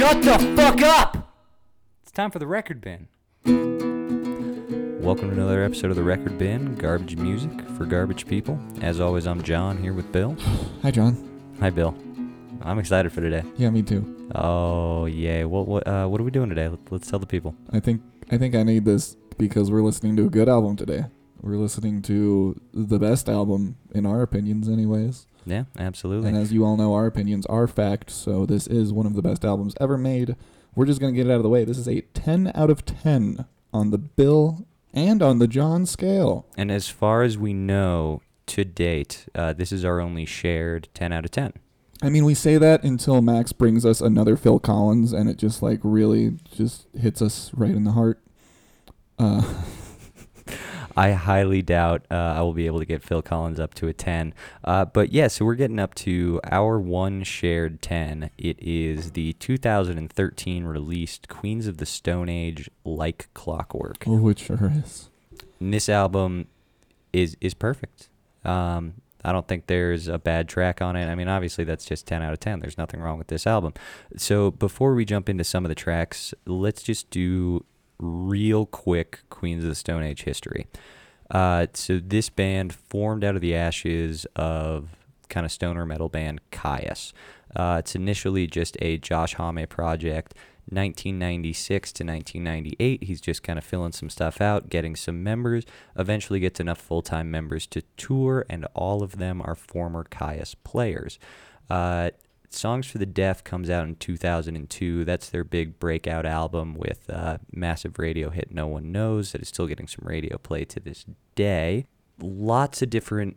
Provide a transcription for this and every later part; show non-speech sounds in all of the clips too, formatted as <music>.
Shut the fuck up! It's time for the record bin. Welcome to another episode of the Record Bin, garbage music for garbage people. As always, I'm John here with Bill. Hi, John. Hi, Bill. I'm excited for today. Yeah, me too. Oh yay! What what uh, what are we doing today? Let, let's tell the people. I think I think I need this because we're listening to a good album today. We're listening to the best album in our opinions, anyways. Yeah, absolutely. And as you all know, our opinions are fact. So this is one of the best albums ever made. We're just gonna get it out of the way. This is a 10 out of 10 on the Bill and on the John scale. And as far as we know to date, uh, this is our only shared 10 out of 10. I mean, we say that until Max brings us another Phil Collins, and it just like really just hits us right in the heart. Uh, <laughs> I highly doubt uh, I will be able to get Phil Collins up to a 10. Uh, but yeah, so we're getting up to our one shared 10. It is the 2013 released Queens of the Stone Age Like Clockwork. oh, it sure is. And this album is is perfect. Um, I don't think there's a bad track on it. I mean, obviously that's just 10 out of 10. There's nothing wrong with this album. So before we jump into some of the tracks, let's just do real quick Queens of the Stone Age history. Uh, so this band formed out of the ashes of kind of stoner metal band Kyuss. Uh, it's initially just a Josh Homme project. 1996 to 1998, he's just kind of filling some stuff out, getting some members, eventually gets enough full time members to tour, and all of them are former Kyuss players. Uh, Songs for the Deaf comes out in 2002. That's their big breakout album with uh, massive radio hit No One Knows that is still getting some radio play to this day. Lots of different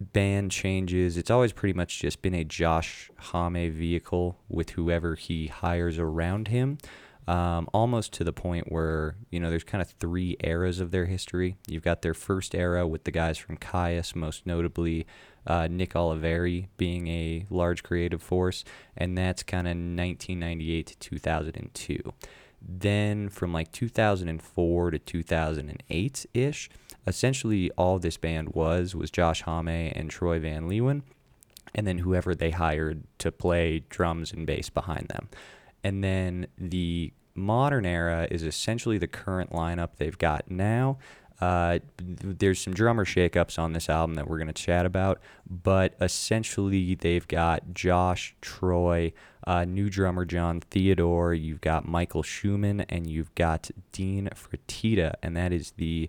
band changes. It's always pretty much just been a Josh Homme vehicle with whoever he hires around him. Um, almost to the point where, you know, there's kind of three eras of their history. You've got their first era with the guys from Kyuss, most notably uh, Nick Oliveri being a large creative force, and that's kind of 1998 to 2002. Then from like 2004 to 2008 ish, essentially all this band was was Josh Homme and Troy Van Leeuwen, and then whoever they hired to play drums and bass behind them. And then the modern era is essentially the current lineup they've got now. Uh, there's some drummer shakeups on this album that we're going to chat about, but essentially they've got Josh, Troy, uh, new drummer Jon Theodore, you've got Michael Shuman, and you've got Dean Fertitta, and that is the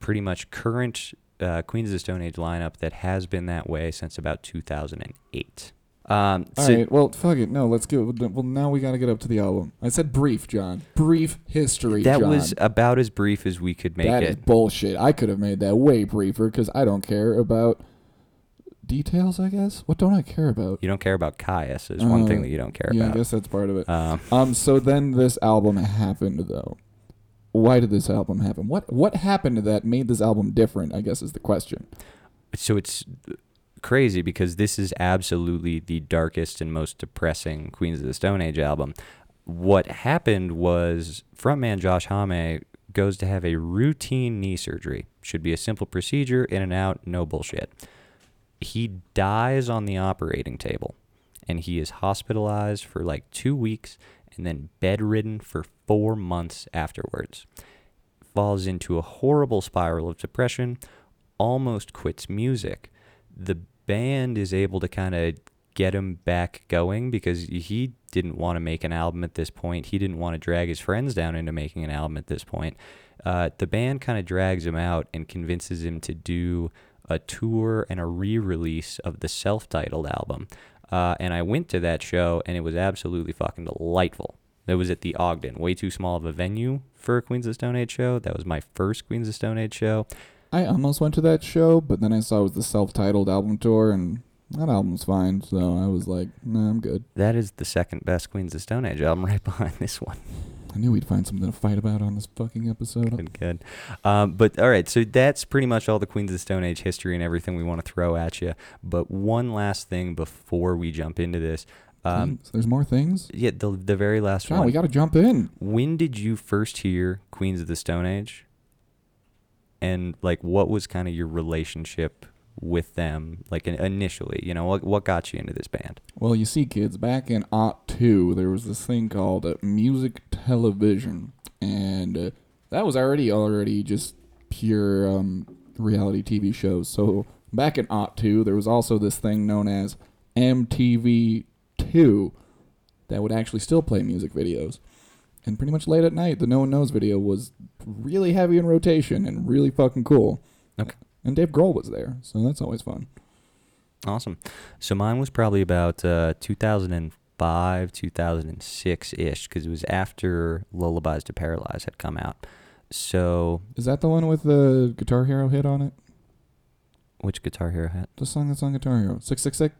pretty much current uh, Queens of the Stone Age lineup that has been that way since about 2008. Um, All so right, well, fuck it. No, let's go. Well, now we got to get up to the album. I said brief, John. Brief history. that John. was about as brief as we could make That is it. bullshit. I could have made that way briefer because I don't care about details. I guess. What don't I care about? You don't care about Kyuss is one Uh, thing that you don't care about. yeah, I guess that's part of it. Um, Um. So then this album happened, though. Why did this album happen? What What happened that made this album different? I guess is the question. so it's crazy because this is absolutely the darkest and most depressing Queens of the Stone Age album. What happened was frontman Josh Homme goes to have a routine knee surgery. Should be a simple procedure, in and out, no bullshit. He dies on the operating table and he is hospitalized for like two weeks and then bedridden for four months afterwards. Falls into a horrible spiral of depression, almost quits music. The band is able to kind of get him back going because he didn't want to make an album at this point. He didn't want to drag his friends down into making an album at this point. Uh, the band kind of drags him out and convinces him to do a tour and a re-release of the self-titled album. Uh, and I went to that show and it was absolutely fucking delightful. It was at the Ogden, way too small of a venue for a Queens of Stone Age show. That was my first Queens of Stone Age show. I almost went to that show, but then I saw it was the self-titled album tour, and that album's fine. So I was like, Nah, I'm good. That is the second best Queens of the Stone Age album, right <laughs> behind this one. I knew we'd find something to fight about on this fucking episode. Good, good. Um, but all right, so that's pretty much all the Queens of the Stone Age history and everything we want to throw at you. But one last thing before we jump into this. Um, Things? There's more things. yeah, the the very last John, one. we got to jump in. when did you first hear Queens of the Stone Age? And like, what was kind of your relationship with them, like initially? You know, what what got you into this band? Well, you see, kids, back in Aught two, there was this thing called uh, music television, and uh, that was already already just pure um, reality TV shows. So back in Ot two, there was also this thing known as MTV two that would actually still play music videos. And pretty much late at night, the No One Knows video was really heavy in rotation and really fucking cool. Okay. And Dave Grohl was there, so that's always fun. Awesome. So mine was probably about uh, 2005, 2006 ish, because it was after Lullabies to Paralyze had come out. So, Is that the one with the Guitar Hero hit on it? which Guitar Hero hat? The song that's on Guitar Hero, six six six,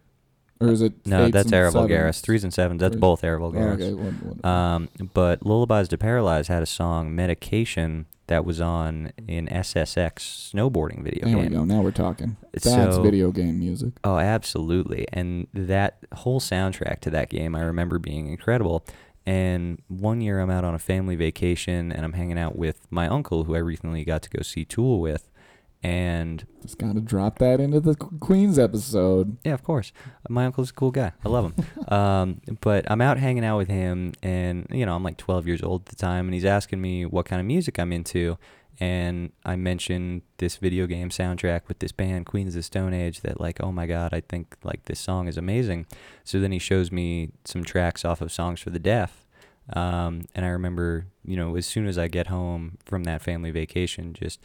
or is it? No, that's and Era sevens? Threes and sevens, that's Threes. both Era Oh, okay, one, one. Um, but Lullabies to Paralyze had a song, Medication, that was on an SSX snowboarding video there game. we go. Now we're talking. That's So- video game music. Oh, absolutely. And that whole soundtrack to that game, I remember being incredible. And one year I'm out on a family vacation and I'm hanging out with my uncle, who I recently got to go see Tool with. And Just gotta drop that into the Queens episode. yeah, of course, my uncle's a cool guy. I love him. <laughs> um, but I'm out hanging out with him, and you know, I'm like 12 years old at the time, and he's asking me what kind of music I'm into. And I mentioned this video game soundtrack with this band, Queens of the Stone Age, that like, oh my god, I think like this song is amazing. So then he shows me some tracks off of Songs for the Deaf. Um, and I remember, you know, as soon as I get home from that family vacation, just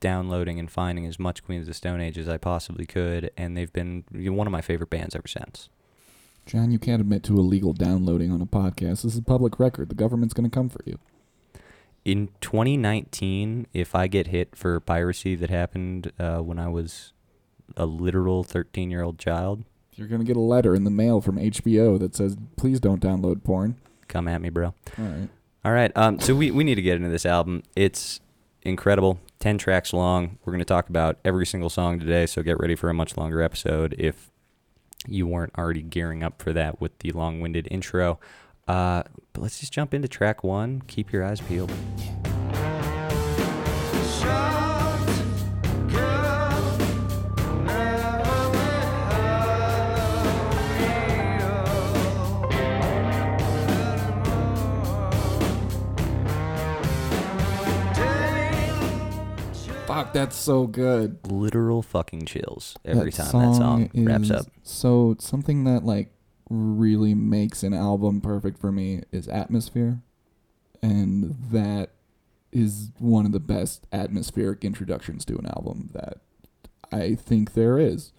downloading and finding as much Queens of the Stone Age as I possibly could, and they've been one of my favorite bands ever since. John, you can't admit to illegal downloading on a podcast. This is public record. The government's gonna come for you. In 2019, if I get hit for piracy that happened uh, when I was a literal 13 year old child, You're gonna get a letter in the mail from HBO that says, "Please don't download porn." come at me, bro. All right. All right. Um, so we, we need to get into this album. It's incredible. 10 tracks long. We're going to talk about every single song today, so get ready for a much longer episode if you weren't already gearing up for that with the long winded intro. Uh, but let's just jump into track one. Keep your eyes peeled. Fuck, that's so good. Literal fucking chills every That time that song wraps up. So something that like really makes an album perfect for me is atmosphere, and that is one of the best atmospheric introductions to an album that I think there is.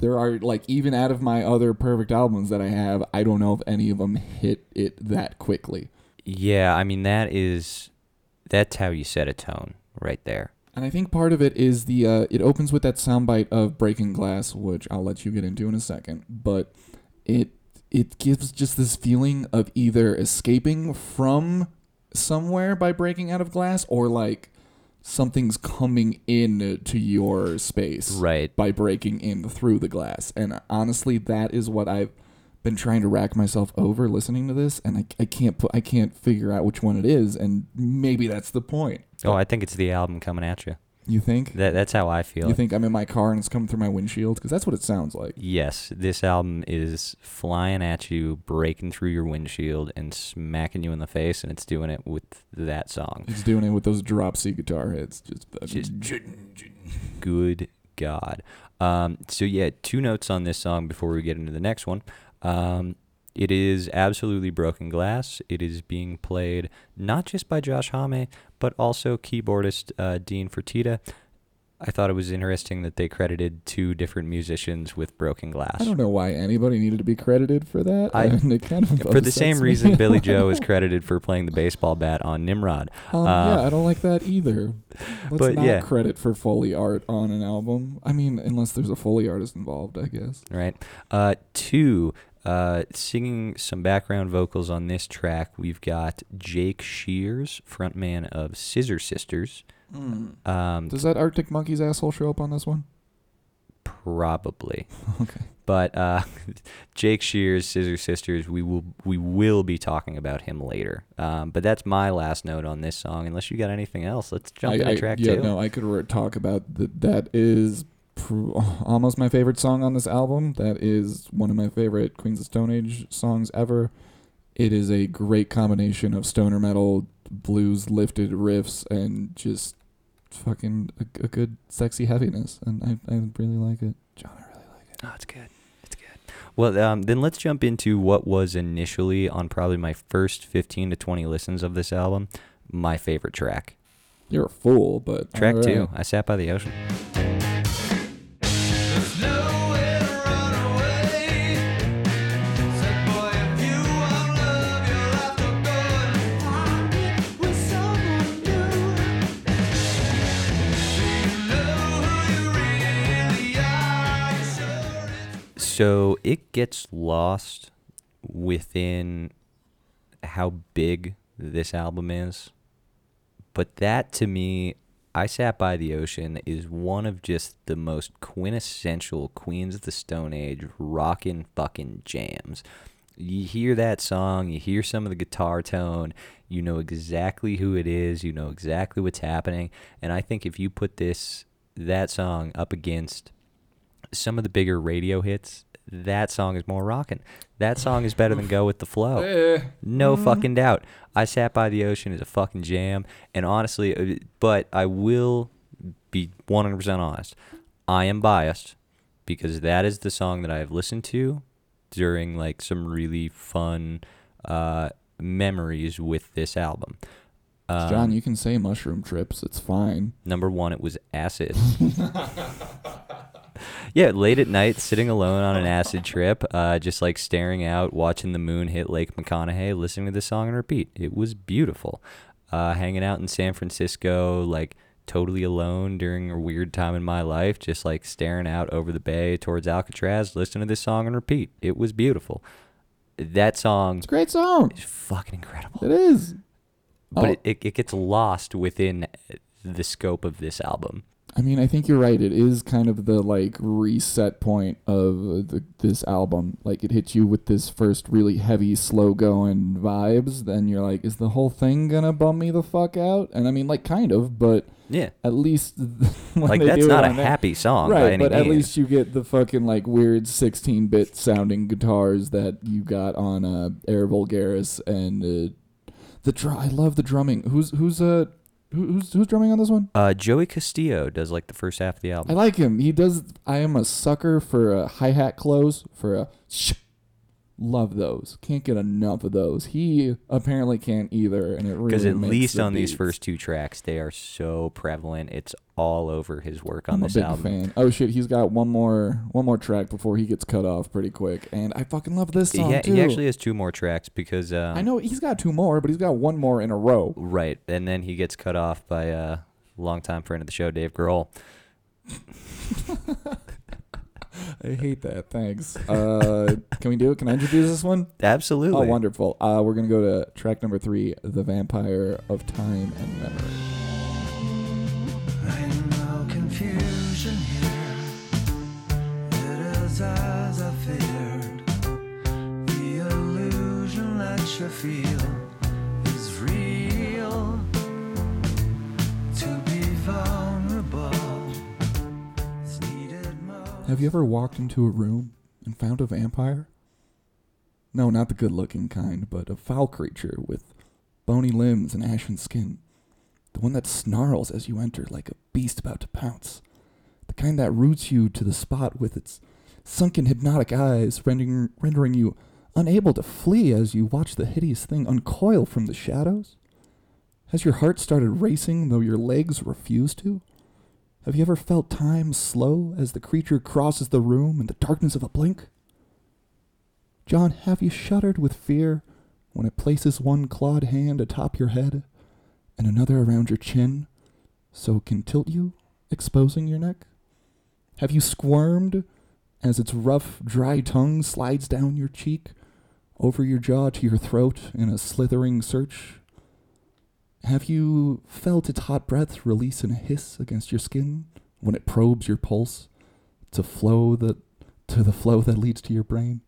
There are like even out of my other perfect albums that I have, I don't know if any of them hit it that quickly. Yeah, I mean, that is, that's how you set a tone right there. And I think part of it is the uh, it opens with that soundbite of breaking glass, which I'll let you get into in a second. But it it gives just this feeling of either escaping from somewhere by breaking out of glass, or like something's coming in to your space Right. by breaking in through the glass. And honestly, that is what I've been trying to rack myself over listening to this, and I, I can't put I can't figure out which one it is, and maybe that's the point. Oh, I think it's the album coming at you. You think? That, that's how I feel. You think I'm in my car and it's coming through my windshield? Because that's what it sounds like. Yes, this album is flying at you, breaking through your windshield, and smacking you in the face, and it's doing it with that song. It's doing it with those drop C guitar hits. Just, Just good God. Um, so yeah, two notes on this song before we get into the next one. Um, it is absolutely broken glass. It is being played not just by Josh Homme, but also keyboardist uh, Dean Fertitta. I thought it was interesting that they credited two different musicians with broken glass. I don't know why anybody needed to be credited for that. I- <laughs> and it kind of For the same reason Billie Joe is <laughs> credited for playing the baseball bat on Nimrod. Um, Uh, yeah, I don't like that either. Let's but not yeah. credit for Foley art on an album. I mean, unless there's a Foley artist involved, I guess. right? Uh, two, uh, singing some background vocals on this track, we've got Jake Shears, frontman of Scissor Sisters. Um, Does that Arctic Monkeys asshole show up on this one? probably, <laughs> Okay. but uh, <laughs> Jake Shears, Scissor Sisters, we will we will be talking about him later. Um, but that's my last note on this song. Unless you got anything else, let's jump I, into I- track yeah, two. no, I could re- talk about that. That is pr- <laughs> almost my favorite song on this album. That is one of my favorite Queens of Stone Age songs ever. It is a great combination of stoner metal, blues lifted riffs, and just fucking a, a good sexy heaviness. And I, I really like it. John, I really like it. Oh, it's good. It's good. Well, um, then let's jump into what was initially on probably my first 15 to 20 listens of this album, my favorite track. You're a fool, but Track all two. I Sat by the Ocean. So it gets lost within how big this album is. But that to me, I Sat by the Ocean is one of just the most quintessential Queens of the Stone Age rockin' fucking jams. You hear that song, you hear some of the guitar tone, you know exactly who it is, you know exactly what's happening. And I think if you put this that song up against some of the bigger radio hits, that song is more rocking. That song is better than Go with the Flow. <laughs> Eh. No fucking doubt. I Sat by the Ocean is a fucking jam. And honestly, uh, but I will be 100% honest. I am biased because that is the song that I have listened to during like some really fun uh, memories with this album. Um, John, you can say mushroom trips. It's fine. Number one, it was acid. <laughs> yeah, late at night, sitting alone on an acid trip, uh, just like staring out, watching the moon hit Lake McConaughy, listening to this song and repeat. It was beautiful. Uh, hanging out in San Francisco, like totally alone during a weird time in my life, just like staring out over the bay towards Alcatraz, listening to this song and repeat. It was beautiful. That song It's a great song. It's fucking incredible It is. but Oh. it, it, it gets lost within the scope of this album. I mean, I think you're right. It is kind of the like reset point of the, this album. Like it hits you with this first really heavy, slow going vibes. Then you're like, is the whole thing gonna bum me the fuck out? And I mean, like, kind of, but Yeah, at least <laughs> like that's not a that- happy song by right? But at least you get the fucking like weird 16-bit sounding guitars that you got on uh, Era Vulgaris and uh, the drum. I love the drumming. Who's who's uh who, who's who's drumming on this one? uh, Joey Castillo does like the first half of the album. I like him. He does. I am a sucker for a hi hat close for a. Sh- love those. Can't get enough of those. He apparently can't either, and it really Because at least the on these first two tracks, they are so prevalent. It's all over his work on I'm a this big album. fan. Oh shit, he's got one more one more track before he gets cut off pretty quick, and I fucking love this song He, too. he actually has two more tracks because um, I know he's got two more, but he's got one more in a row. right, and then he gets cut off by a uh, longtime friend of the show, Dave Grohl. <laughs> <laughs> <laughs> I hate that. Thanks. Uh, can we do it? Can I introduce this one? Absolutely. Oh, wonderful. Uh, we're gonna go to track number three, "The Vampire of Time and Memory." Ain't no confusion here. It is as I feared. The illusion that you feel Have you ever walked into a room and found a vampire? No, not the good looking kind, but a foul creature with bony limbs and ashen skin. The one that snarls as you enter like a beast about to pounce. The kind that roots you to the spot with its sunken hypnotic eyes, rendering, rendering you unable to flee as you watch the hideous thing uncoil from the shadows? Has your heart started racing though your legs refuse to? Have you ever felt time slow as the creature crosses the room in the darkness of a blink? John, have you shuddered with fear when it places one clawed hand atop your head and another around your chin so it can tilt you, exposing your neck? Have you squirmed as its rough, dry tongue slides down your cheek, over your jaw to your throat in a slithering search? Have you felt its hot breath release in a hiss against your skin when it probes your pulse to flow that to the flow that leads to your brain?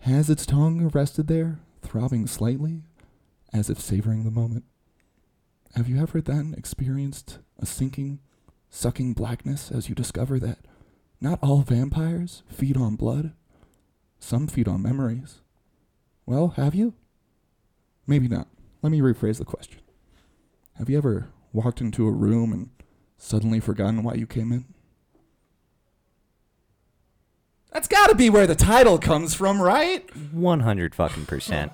Has its tongue rested there, throbbing slightly, as if savoring the moment? Have you ever then experienced a sinking, sucking blackness as you discover that Not all vampires feed on blood. Some feed on memories. Well, have you? Maybe not. Let me rephrase the question. Have you ever walked into a room and suddenly forgotten why you came in? That's got to be where the title comes from, right? 100 fucking percent.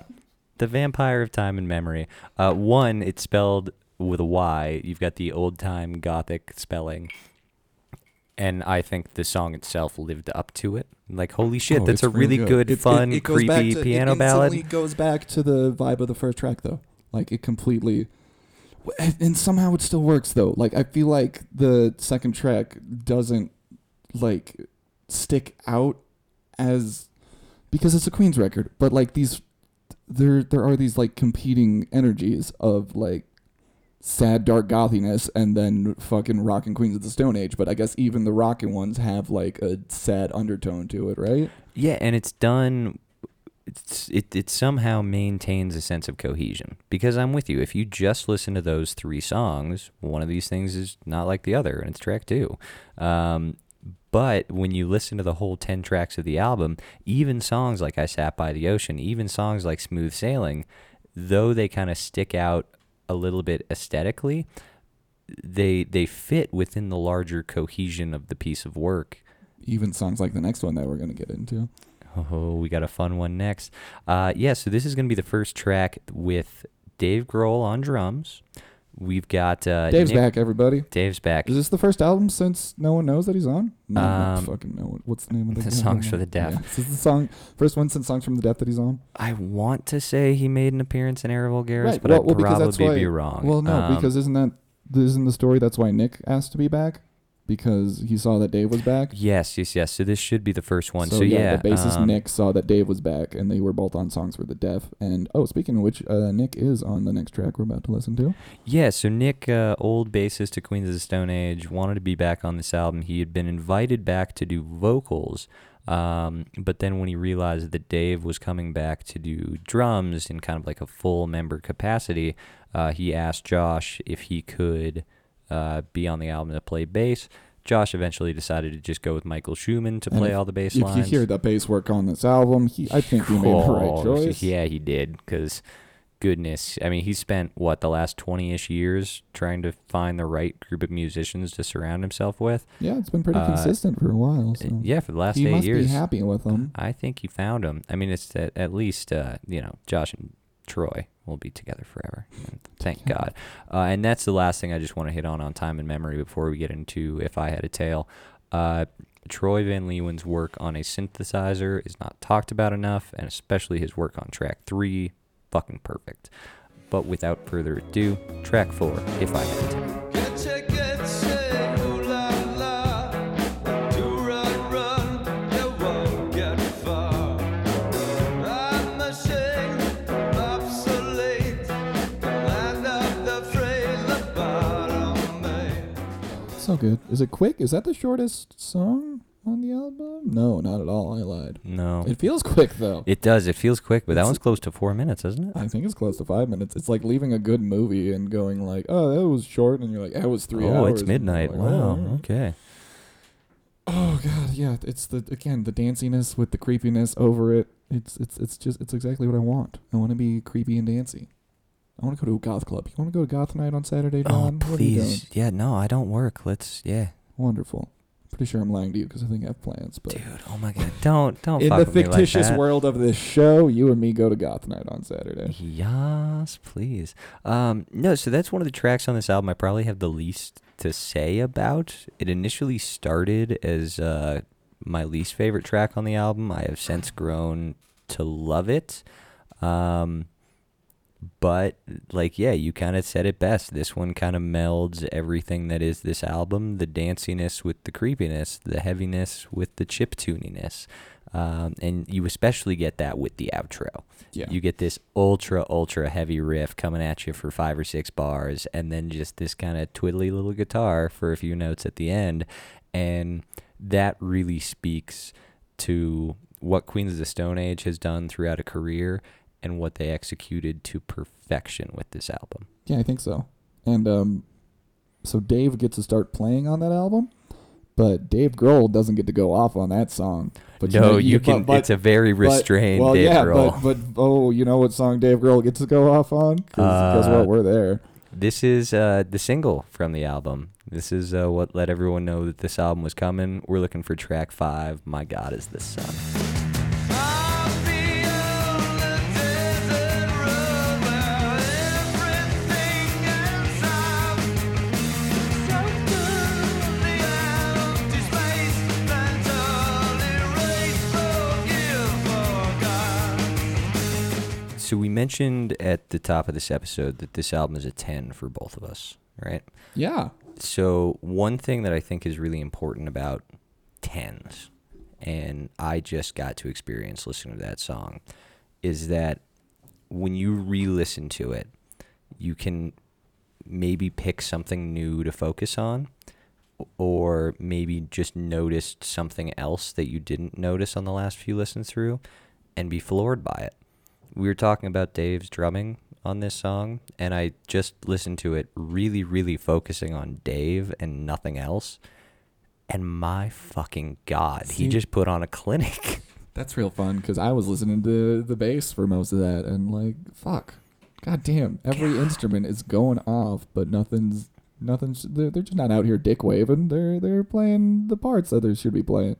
The Vampire of Time and Memory. Uh, one, it's spelled with a Y. You've got the old time gothic spelling. And I think the song itself lived up to it. Like, holy shit, Oh, that's a really good, It- it- fun, it back creepy to- piano it ballad. instantly goes back to the vibe of the first track, though. Like it completely, and somehow it still works though. Like I feel like the second track doesn't like stick out as because it's a Queen's record, but like these, there there are these like competing energies of like sad dark gothiness and then fucking rockin' queens of the stone age but i guess even the rockin' ones have like a sad undertone to it right Yeah, and it's done. It it somehow maintains a sense of cohesion because I'm with you. If you just listen to those three songs, one of these things is not like the other, and it's track two. Um, but when you listen to the whole ten tracks of the album, even songs like "I Sat by the Ocean," even songs like "Smooth Sailing," though they kind of stick out a little bit aesthetically, they they fit within the larger cohesion of the piece of work even songs like the next one that we're going to get into Oh, we got a fun one next. Uh, yeah, so this is going to be the first track with Dave Grohl on drums. We've got uh, dave's Nick- back everybody Dave's back. is this the first album since no one knows that he's on no Um, fucking no one what's the name of the the Songs for the Deaf. yeah, this is the song first one since songs from the deaf that he's on I want to say he made an appearance in Era Vulgaris, but well- I'd probably that's why- be wrong. well no Um, because isn't that isn't the story that's why nick asked to be back because he saw that dave was back yes, yes, yes. So this should be the first one. So, So, yeah, the bassist um, Nick saw that Dave was back, and they were both on songs for the deaf. And oh, speaking of which, uh, Nick is on the next track we're about to listen to. Yeah, so Nick, uh, old bassist to Queens of the Stone Age, wanted to be back on this album. He had been invited back to do vocals, um, but then when he realized that Dave was coming back to do drums in kind of like a full member capacity, uh, he asked Josh if he could uh, be on the album to play bass. Josh eventually decided to just go with Michael Shuman to play if- all the bass If lines. you hear the bass work on this album, he, I think he made the right Oh, choice. Yeah, he did. Because, goodness, I mean, he spent what the last twenty-ish years trying to find the right group of musicians to surround himself with. Yeah, it's been pretty Uh, consistent for a while. So. Yeah, for the last he eight must years. be happy with them. I think he found them. I mean, it's at, at least uh, you know Josh and Troy will be together forever. And thank <laughs> God. Uh, and that's the last thing I just want to hit on on time and memory before we get into if I had a tail. Uh, Troy Van Leeuwen's work on a synthesizer is not talked about enough, and especially his work on track three, fucking perfect. But without further ado, track four, if I had a tail. Good. Is it quick? Is that the shortest song on the album? No, not at all. I lied. No, It feels quick though. it does. It feels quick, but that It's- one's close to four minutes, isn't it? I think it's close to five minutes. It's like leaving a good movie and going like, "Oh, that was short," and you're like, "That was three oh, hours." Oh, it's and you're midnight. like, wow. "Oh, Okay. Oh god, yeah. It's the again the danciness with the creepiness over it. It's it's it's just it's exactly what I want. I want to be creepy and dancy. I want to go to a goth club. You want to go to goth night on Saturday, Oh, John? What are you doing? please. Yeah, no, I don't work. Let's, yeah. Wonderful. Pretty sure I'm lying to you because I think I have plans. But Dude, oh my god. Don't, don't in fuck the with me like fictitious that. world of this show, you and me go to goth night on Saturday. Yes, please. Um, no, so that's one of the tracks on this album I probably have the least to say about. It initially started as uh, my least favorite track on the album. I have since grown to love it. Um, but like yeah, you kind of said it best. This one kind of melds everything that is this album: the danciness with the creepiness, the heaviness with the chip tuniness, um, and you especially get that with the outro. Yeah. You get this ultra ultra heavy riff coming at you for five or six bars, and then just this kind of twiddly little guitar for a few notes at the end, and that really speaks to what Queens of the Stone Age has done throughout a career and what they executed to perfection with this album. Yeah, I think so. And um, so Dave gets to start playing on that album, but Dave Grohl doesn't get to go off on that song. But no, know, you but- can. but- it's a very but- restrained well, Dave yeah, Grohl. But, but oh, you know what song Dave Grohl gets to go off on? Because Uh, what, we're there. This is uh, the single from the album. This is uh, what let everyone know that this album was coming. We're looking for track five. My God, is the sun. So we mentioned at the top of this episode that this album is a ten for both of us, right? Yeah. So one thing that I think is really important about tens, and I just got to experience listening to that song, is that when you re-listen to it, you can maybe pick something new to focus on, or maybe just notice something else that you didn't notice on the last few listens through, and be floored by it. We were talking about Dave's drumming on this song, and I just listened to it really, really focusing on Dave and nothing else. And my fucking God, he just put on a clinic. <laughs> That's real fun because I was listening to the bass for most of that, and like, fuck, god damn, every instrument is going off, but nothing's nothing's. They're, they're just not out here dick waving. They're they're playing the parts that they should be playing.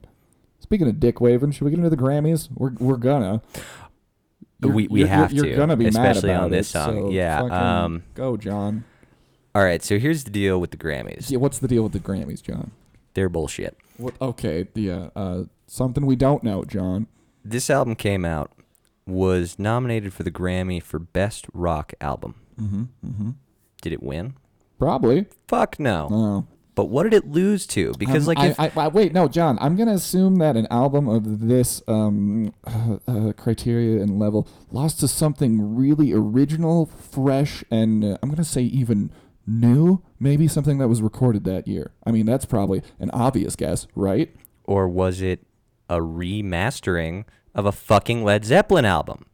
Speaking of dick waving, should we get into the Grammys? We're we're gonna. You're- We- we you're- have you're, to, You're gonna be especially mad on this it, song. so Yeah, um, go, John. All right, so here's the deal with the Grammys. Yeah, what's the deal with the Grammys, John? They're bullshit. What? Okay, yeah, uh, something we don't know, John. This album came out, was nominated for the Grammy for Best Rock Album. Mm-hmm. Mm-hmm. Did it win? Probably. Fuck no. Oh. But what did it lose to? Because Um, like if, I, I, wait, no, John. I'm gonna assume that an album of this um, uh, uh, criteria and level lost to something really original, fresh, and uh, I'm gonna say even new. Maybe something that was recorded that year. I mean, that's probably an obvious guess, right? or was it a remastering of a fucking Led Zeppelin album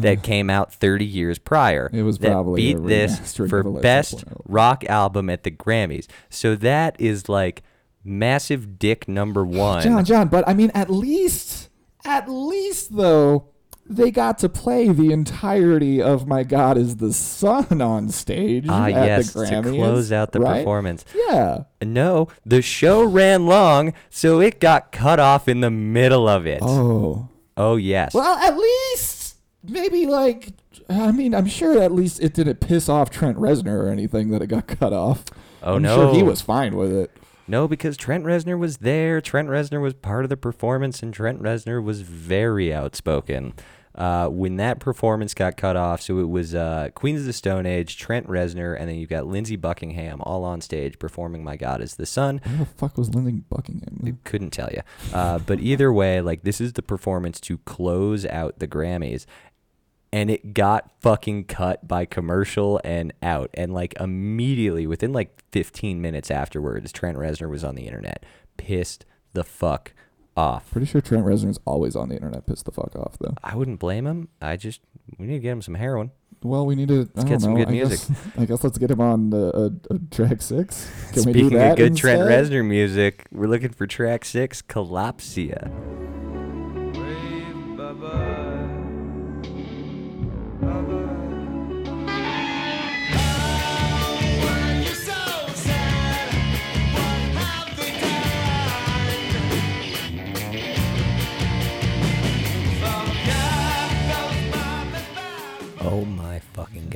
that came out 30 years prior? It was probably beat this <laughs> for of a Led best rock album at the Grammys. So that is like massive dick number one. John, John. But I mean, at least, at least though. They got to play the entirety of "My God Is the Sun" on stage Ah, at yes, the Grammys to close out the right? performance. Yeah. No, the show ran long, so it got cut off in the middle of it. Oh. Oh, yes. Well, at least maybe like I mean, I'm sure at least it didn't piss off Trent Reznor or anything that it got cut off. Oh, I'm no. sure he was fine with it. No, because Trent Reznor was there. Trent Reznor was part of the performance, and Trent Reznor was very outspoken. Uh, when that performance got cut off, so it was uh, Queens of the Stone Age, Trent Reznor, and then you've got Lindsey Buckingham all on stage performing "My God Is the Sun." Where the fuck was Lindsey Buckingham? Couldn't tell you, uh, but either way, like this is the performance to close out the Grammys, and it got fucking cut by commercial and out, and like immediately within like 15 minutes afterwards, Trent Reznor was on the internet, pissed the fuck off. Pretty sure Trent Reznor's always on the internet pissed the fuck off though. I wouldn't blame him. I just we need to get him some heroin. Well, we need to. I Let's get don't some know, good I music. Guess, <laughs> I guess let's get him on uh, uh, track six. Can we do Speaking that of good Trent instead? Reznor music, we're looking for track six, Kalopsia.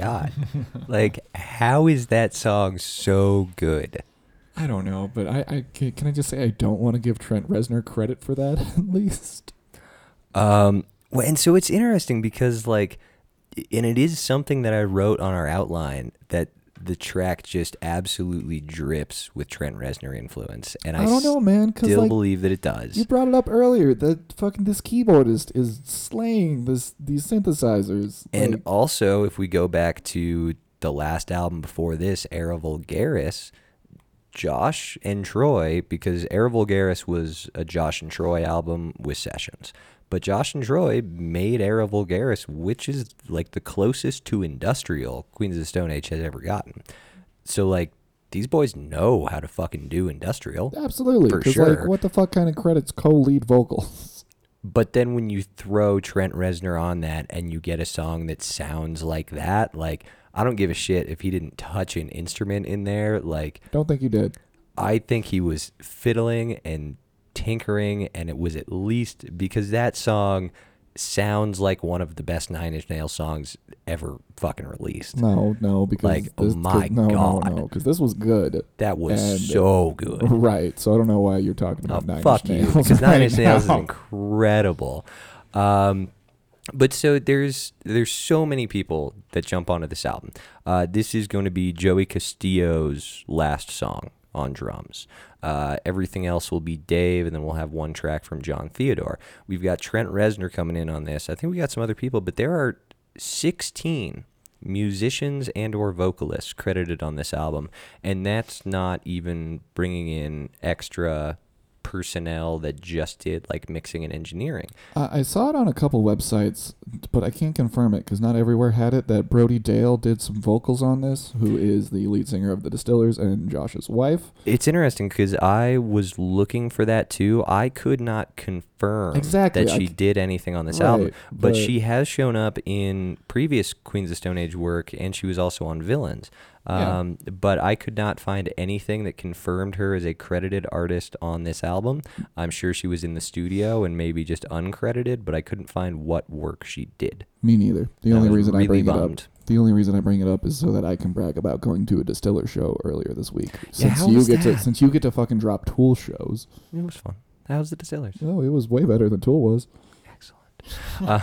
God! like, how is that song so good? I don't know, but I, I can, I just say I don't want to give Trent Reznor credit for that <laughs> at least. Um, well, and so it's interesting because like, and it is something that I wrote on our outline that the track just absolutely drips with Trent Reznor influence, and I, I, don't know, man, still like believe that it does. you brought it up earlier that fucking this keyboardist is is slaying this these synthesizers. And Like, also, if we go back to the last album before this, Era Vulgaris, Josh and Troy, because Era Vulgaris was a Josh and Troy album with sessions. But Josh and Troy made Era Vulgaris, which is like the closest to industrial Queens of the Stone Age has ever gotten. So, like, these boys know how to fucking do industrial. Absolutely. For sure. like, what the fuck kind of credits co-lead vocals? But then when you throw Trent Reznor on that and you get a song that sounds like that, like I don't give a shit if he didn't touch an instrument in there. Like Don't think he did. I think he was fiddling and tinkering, and it was at least because that song sounds like one of the best Nine Inch Nails songs ever fucking released. No, no, because Like, oh this, my no, God. no, no, because this was good. That was And- so good. Right. So I don't know why you're talking Oh, about Nine fuck Inch you, Nails because Nine Inch Nails is incredible. Um, but so there's there's so many people that jump onto this album. Uh, this is going to be Joey Castillo's last song on drums. Uh, everything else will be Dave, and then we'll have one track from Jon Theodore. We've got Trent Reznor coming in on this. I think we got some other people, but there are 16 musicians and or vocalists credited on this album and that's not even bringing in extra personnel that just did like mixing and engineering I I saw it on a couple websites, but I can't confirm it because not everywhere had it. That Brody Dalle did some vocals on this, who is the lead singer of the Distillers and Josh's wife. it's interesting because i was looking for that too i could not confirm Exactly, that she did anything on this Right, album but, but- she has shown up in previous queens of stone age work and she was also on villains Yeah. um, but i could not find anything that confirmed her as a credited artist on this album i'm sure she was in the studio and maybe just uncredited but i couldn't find what work she did Me neither. The I only reason I really bring it up, the only reason I bring it up is so that I can brag about going to a Distiller show earlier this week. Yeah, Since how you get to since you get to fucking drop Tool shows. it was fun how's the distillers Oh, it was way better than Tool was. Excellent. <laughs> Uh,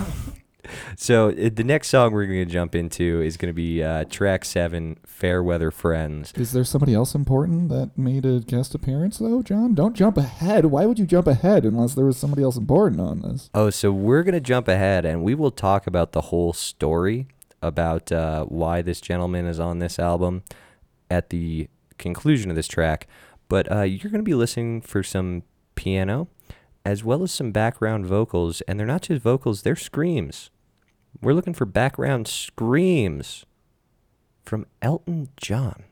so uh, the next song we're going to jump into is going to be uh, track seven, Fairweather Friends." Is there somebody else important that made a guest appearance though, John? Don't jump ahead. Why would you jump ahead unless there was somebody else important on this? Oh, so we're going to jump ahead and we will talk about the whole story about uh, why this gentleman is on this album at the conclusion of this track. But uh, you're going to be listening for some piano as well as some background vocals, and they're not just vocals; they're screams. We're looking for background screams from Elton John.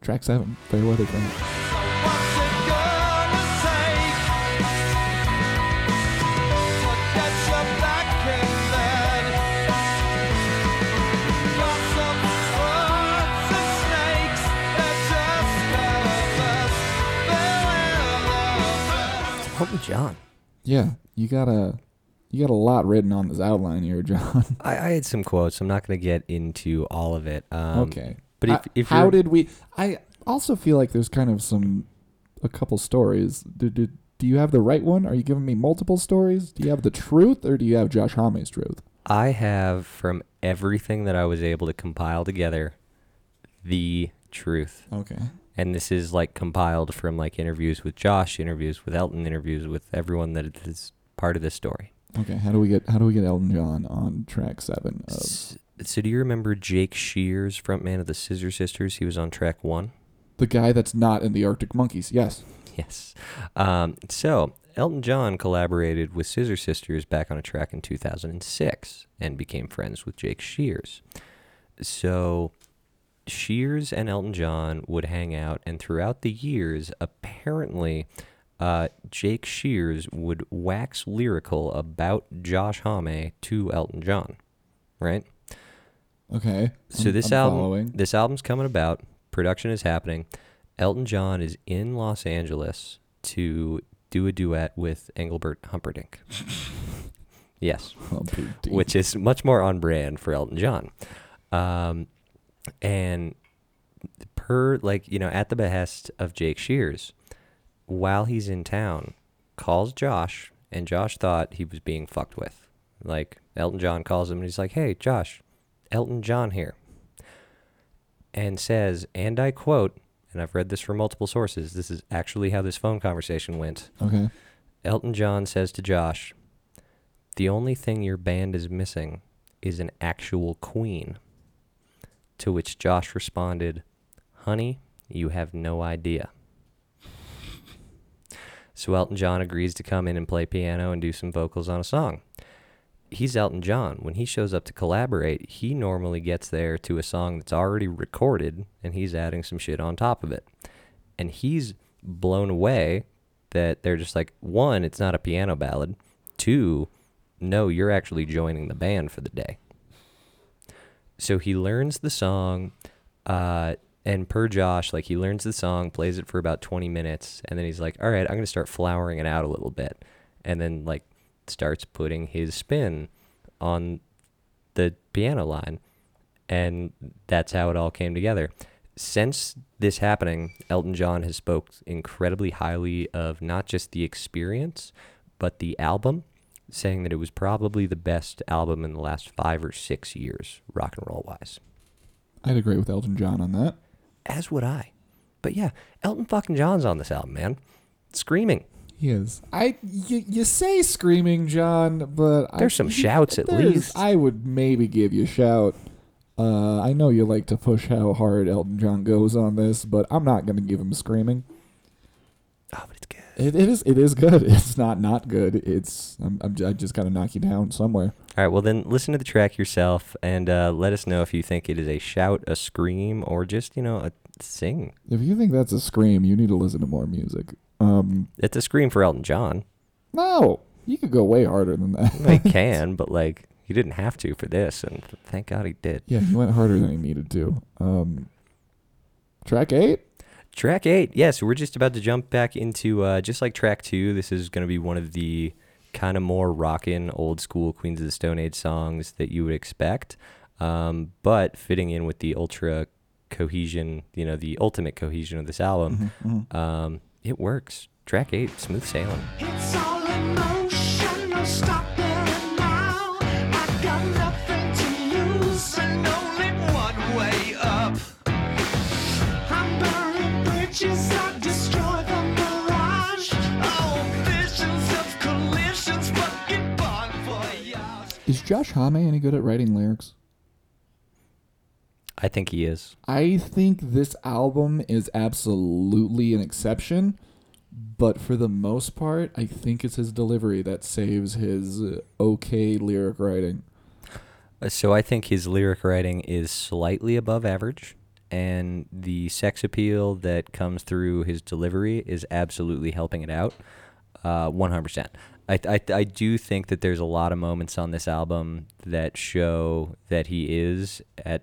Track seven, Fair Weather Friends. What's it gonna take to get you back in bed? Got some birds and snakes, they're just skeletons. Elton John. Yeah, you got a you got a lot written on this outline here, John. <laughs> I, I had some quotes. I'm not going to get into all of it. Um, okay, But if, I- if how did we? I also feel like there's kind of some a couple stories. Do, do, do you have the right one? Are you giving me multiple stories? Do you have the truth, or do you have Josh Homme's truth? I have from everything that I was able to compile together the truth. Okay. And this is like compiled from like interviews with Josh, interviews with Elton, interviews with everyone that is part of this story. Okay. How do we get how do we get Elton John on track seven? Of, S- So do you remember Jake Shears, frontman of the Scissor Sisters? He was on track one. the guy that's not in the Arctic Monkeys. Yes. Yes. Um, so Elton John collaborated with Scissor Sisters back on a track in 2006 and became friends with Jake Shears. So Shears and Elton John would hang out, and throughout the years, apparently, uh, Jake Shears would wax lyrical about Josh Homme to Elton John, right? Okay. So I'm- this I'm album, following. this album's coming about. Production is happening. Elton John is in Los Angeles to do a duet with Engelbert Humperdinck. <laughs> yes, Dee. which is much more on brand for Elton John. Um, and per like you know at the behest of Jake Shears, while he's in town, calls Josh, and Josh thought he was being fucked with. Like Elton John calls him and he's like, "Hey, Josh, Elton John here," and says, and I quote, and I've read this from multiple sources. This is actually how this phone conversation went. Okay. Elton John says to Josh, The only thing your band is missing is an actual queen. To which Josh responded, Honey, you have no idea. So Elton John agrees to come in and play piano and do some vocals on a song. he's Elton John. When he shows up to collaborate, he normally gets there to a song that's already recorded and he's adding some shit on top of it. And he's blown away that they're just like, one, it's not a piano ballad. Two, no, you're actually joining the band for the day. So he learns the song, uh, and per Josh, like he learns the song, plays it for about 20 minutes, and then he's like, all right, I'm going to start flowering it out a little bit. And then, like, starts putting his spin on the piano line. And that's how it all came together. Since this happening, Elton John has spoke incredibly highly of not just the experience, but the album, saying that it was probably the best album in the last five or six years, rock and roll wise. I'd agree with Elton John on that. As would I. But yeah, Elton fucking John's on this album, man. Screaming. He is. I you, you say screaming, John, but I, There's some shouts at there's- least. I would maybe give you a shout. Uh, I know you like to push how hard Elton John goes on this, but I'm not gonna give him screaming. Oh, but it's good. It, it is it is good. <laughs> It's not not good. It's I'm, I'm I just gotta knock you down somewhere. All right, well then listen to the track yourself and uh, let us know if you think it is a shout, a scream, or just you know a sing. If you think that's a scream, you need to listen to more music. Um, It's a scream for Elton John. no, you could go way harder than that. He <laughs> can, but like he didn't have to for this, and thank God he did. yeah, he went harder than he needed to. Um, track eight. Track eight, yes, we're just about to jump back into uh, just like track two. This is going to be one of the kind of more rockin' old school Queens of the Stone Age songs that you would expect, um, but fitting in with the ultra cohesion, you know, the ultimate cohesion of this album. Mm-hmm, Um, it works. Track eight, smooth sailing. Is Josh Homme any good at writing lyrics? I think he is. I think this album is absolutely an exception, but for the most part, I think it's his delivery that saves his uh, okay lyric writing. Uh, So I think his lyric writing is slightly above average, and the sex appeal that comes through his delivery is absolutely helping it out. Uh, 100%. I, I, I do think that there's a lot of moments on this album that show that he is, at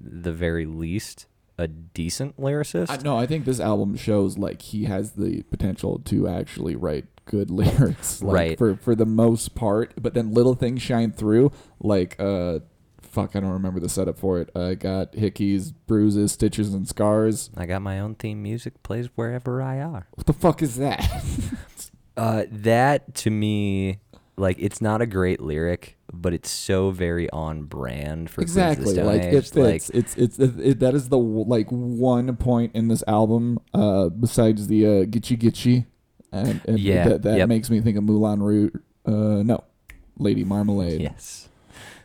the very least, a decent lyricist. I, no, I think this album shows like he has the potential to actually write good <laughs> lyrics, like, Right. For for the most part, but then little things shine through, like uh, fuck, I don't remember the setup for it. I got hickeys, bruises, stitches, and scars. I got my own theme music plays wherever I are. What the fuck is that? <laughs> Uh, that to me, like, it's not a great lyric, but it's so very on brand for Queens of the exactly Stone like Age. it fits it's it's it, it, that is the like one point in this album uh besides the uh gitchy gitchy and, and Yeah, that, that yep. makes me think of moulin rouge uh no lady marmalade yes.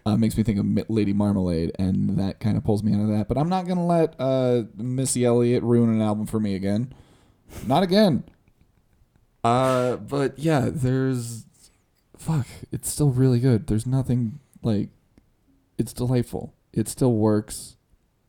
uh, makes me think of lady marmalade and that kind of pulls me out of that but i'm not gonna let uh missy elliott ruin an album for me again not again uh but yeah there's fuck it's still really good. There's nothing like it's delightful. It still works.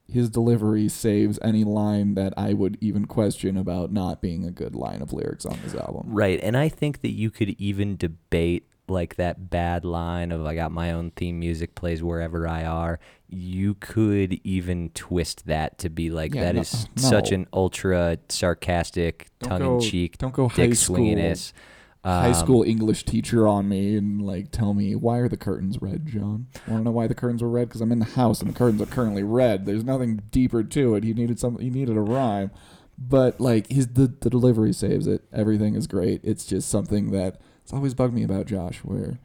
His delivery saves any line that i would even question about not being a good line of lyrics on this album. Right, and I think that you could even debate like that bad line of "I got my own theme music plays wherever I are." You could even twist that to be like Yeah, that no- is such an ultra sarcastic, tongue in cheek, don't go high dick school swinginess. high Um, school English teacher on me and like tell me why are the curtains red, John? I want to know why the curtains were red? Because I'm in the house and the curtains are currently red. There's nothing deeper to it. He needed some. He needed a rhyme, but like his the, the delivery saves it. Everything is great. It's just something that it's always bugged me about Josh, where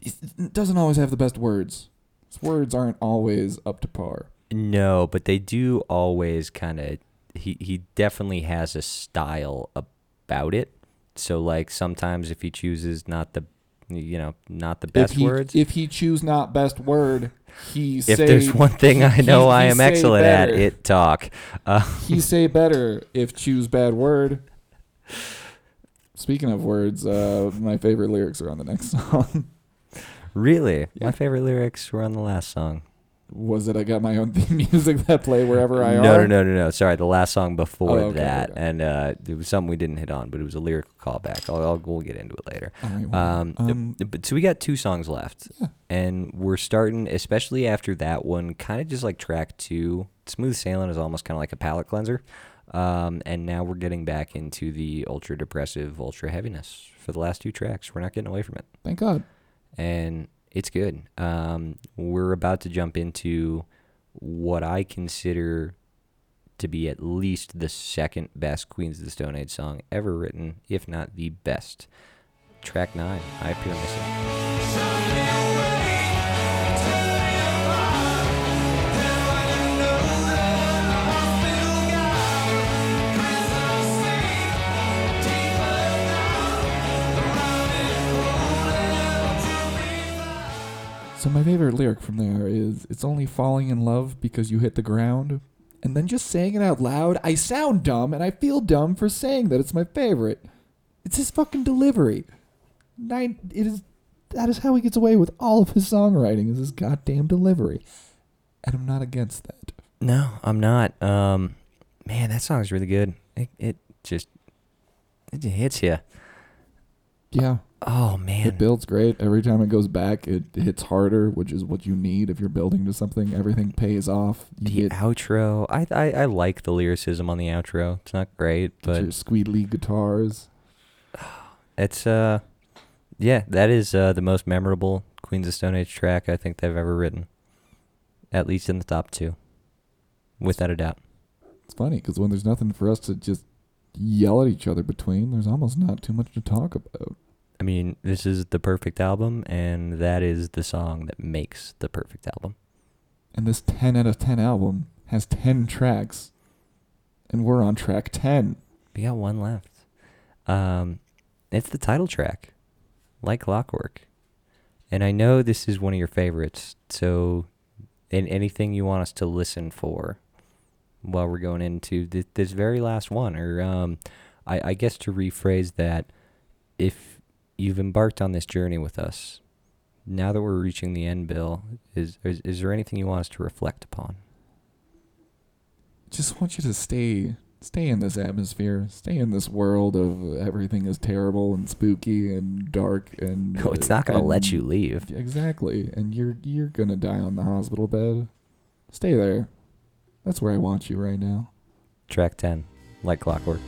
he doesn't always have the best words. His words aren't always up to par. No, but they do always kind of. He he definitely has a style about it. So like sometimes if he chooses not the, you know, not the best if he, words. If he choose not best word, he <laughs> if say, there's one thing I know he I am excellent at, it talk. Uh, <laughs> he say better if choose bad word. Speaking of words, uh, my favorite lyrics are on the next <laughs> song. Really? Yeah. My favorite lyrics were on the last song. Was it I got my own <laughs> theme music that play wherever I no, are? no, no, no, no. Sorry, the last song before Oh, okay, that, okay. and uh, it was something we didn't hit on, but it was a lyrical callback. I'll, I'll we'll get into it later. Right, well, Um, um, but so we got two songs left, Yeah. and we're starting, especially after that one, kind of just like track two. Smooth Sailing is almost kind of like a palate cleanser, um, and now we're getting back into the ultra depressive, ultra heaviness for the last two tracks. We're not getting away from it, thank God. and it's good. Um, we're about to jump into what I consider to be at least the second best Queens of the Stone Age song ever written, if not the best. Track nine, I Appear Missing. So my favorite lyric from there is it's only falling in love because you hit the ground. And then just saying it out loud, I sound dumb and I feel dumb for saying that it's my favorite. It's his fucking delivery. Nine it is that is how he gets away with all of his songwriting is his goddamn delivery. And I'm not against that. No, I'm not. Um, man, that song's really good. It, it just it just hits you. Yeah. Oh man, It builds great. Every time it goes back, it hits harder, which is what you need if you're building to something. Everything pays off. the get outro. I, I I like the lyricism on the outro. It's not great, but but your squeedly guitars. <sighs> It's uh, yeah, that is uh the most memorable Queens of Stone Age track I think they've ever written, at least in the top two, without a doubt. It's funny because when there's nothing for us to just yell at each other between, there's almost not too much to talk about. I mean, this is the perfect album, and that is the song that makes the perfect album. And this 10 out of 10 album has 10 tracks, and we're on track 10. We got one left. Um, it's the title track, like clockwork. And I know this is one of your favorites, so in anything you want us to listen for while we're going into th- this very last one, or um, I, I guess to rephrase that, if you've embarked on this journey with us, now that we're reaching the end, Bill, is is, is there anything you want us to reflect upon? Just want you to stay stay in this atmosphere, stay in this world of everything is terrible and spooky and dark and <laughs> Oh, it's not going to let you leave. Exactly. And you're you're going to die on the hospital bed. Stay there. That's where I want you right now. Track 10, like clockwork.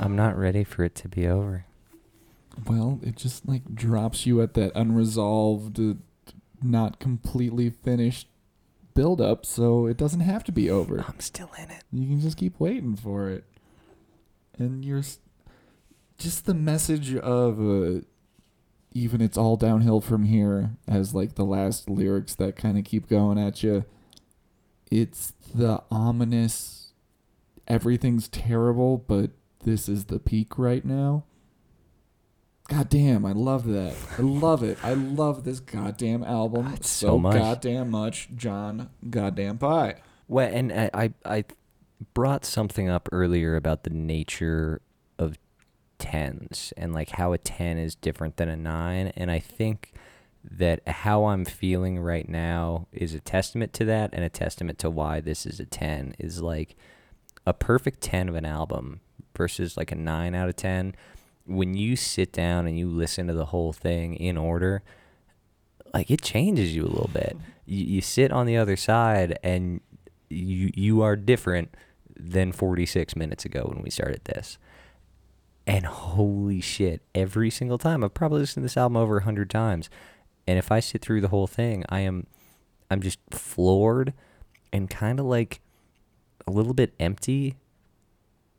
I'm not ready for it to be over. Well, it just like drops you at that unresolved, uh, not completely finished build up, so it doesn't have to be over. I'm still in it. You can just keep waiting for it. And you're s- just the message of uh, even it's all downhill from here as like the last lyrics that kind of keep going at you. It's the ominous everything's terrible, but this is the peak right now. God damn, I love that. I love it. I love this goddamn album ah, It's so, so much. goddamn much. John goddamn Pie. Well, and I, I I brought something up earlier about the nature of tens and like how a ten is different than a nine, and I think that how I'm feeling right now is a testament to that, and a testament to why this is a ten is like a perfect ten of an album versus like a nine out of ten. When you sit down and you listen to the whole thing in order, like it changes you a little bit. <laughs> You, you sit on the other side and you you are different than 46 minutes ago when we started this. And holy shit, every single time I've probably listened to this album over a 100 times. And if I sit through the whole thing, I am I'm just floored and kind of like a little bit empty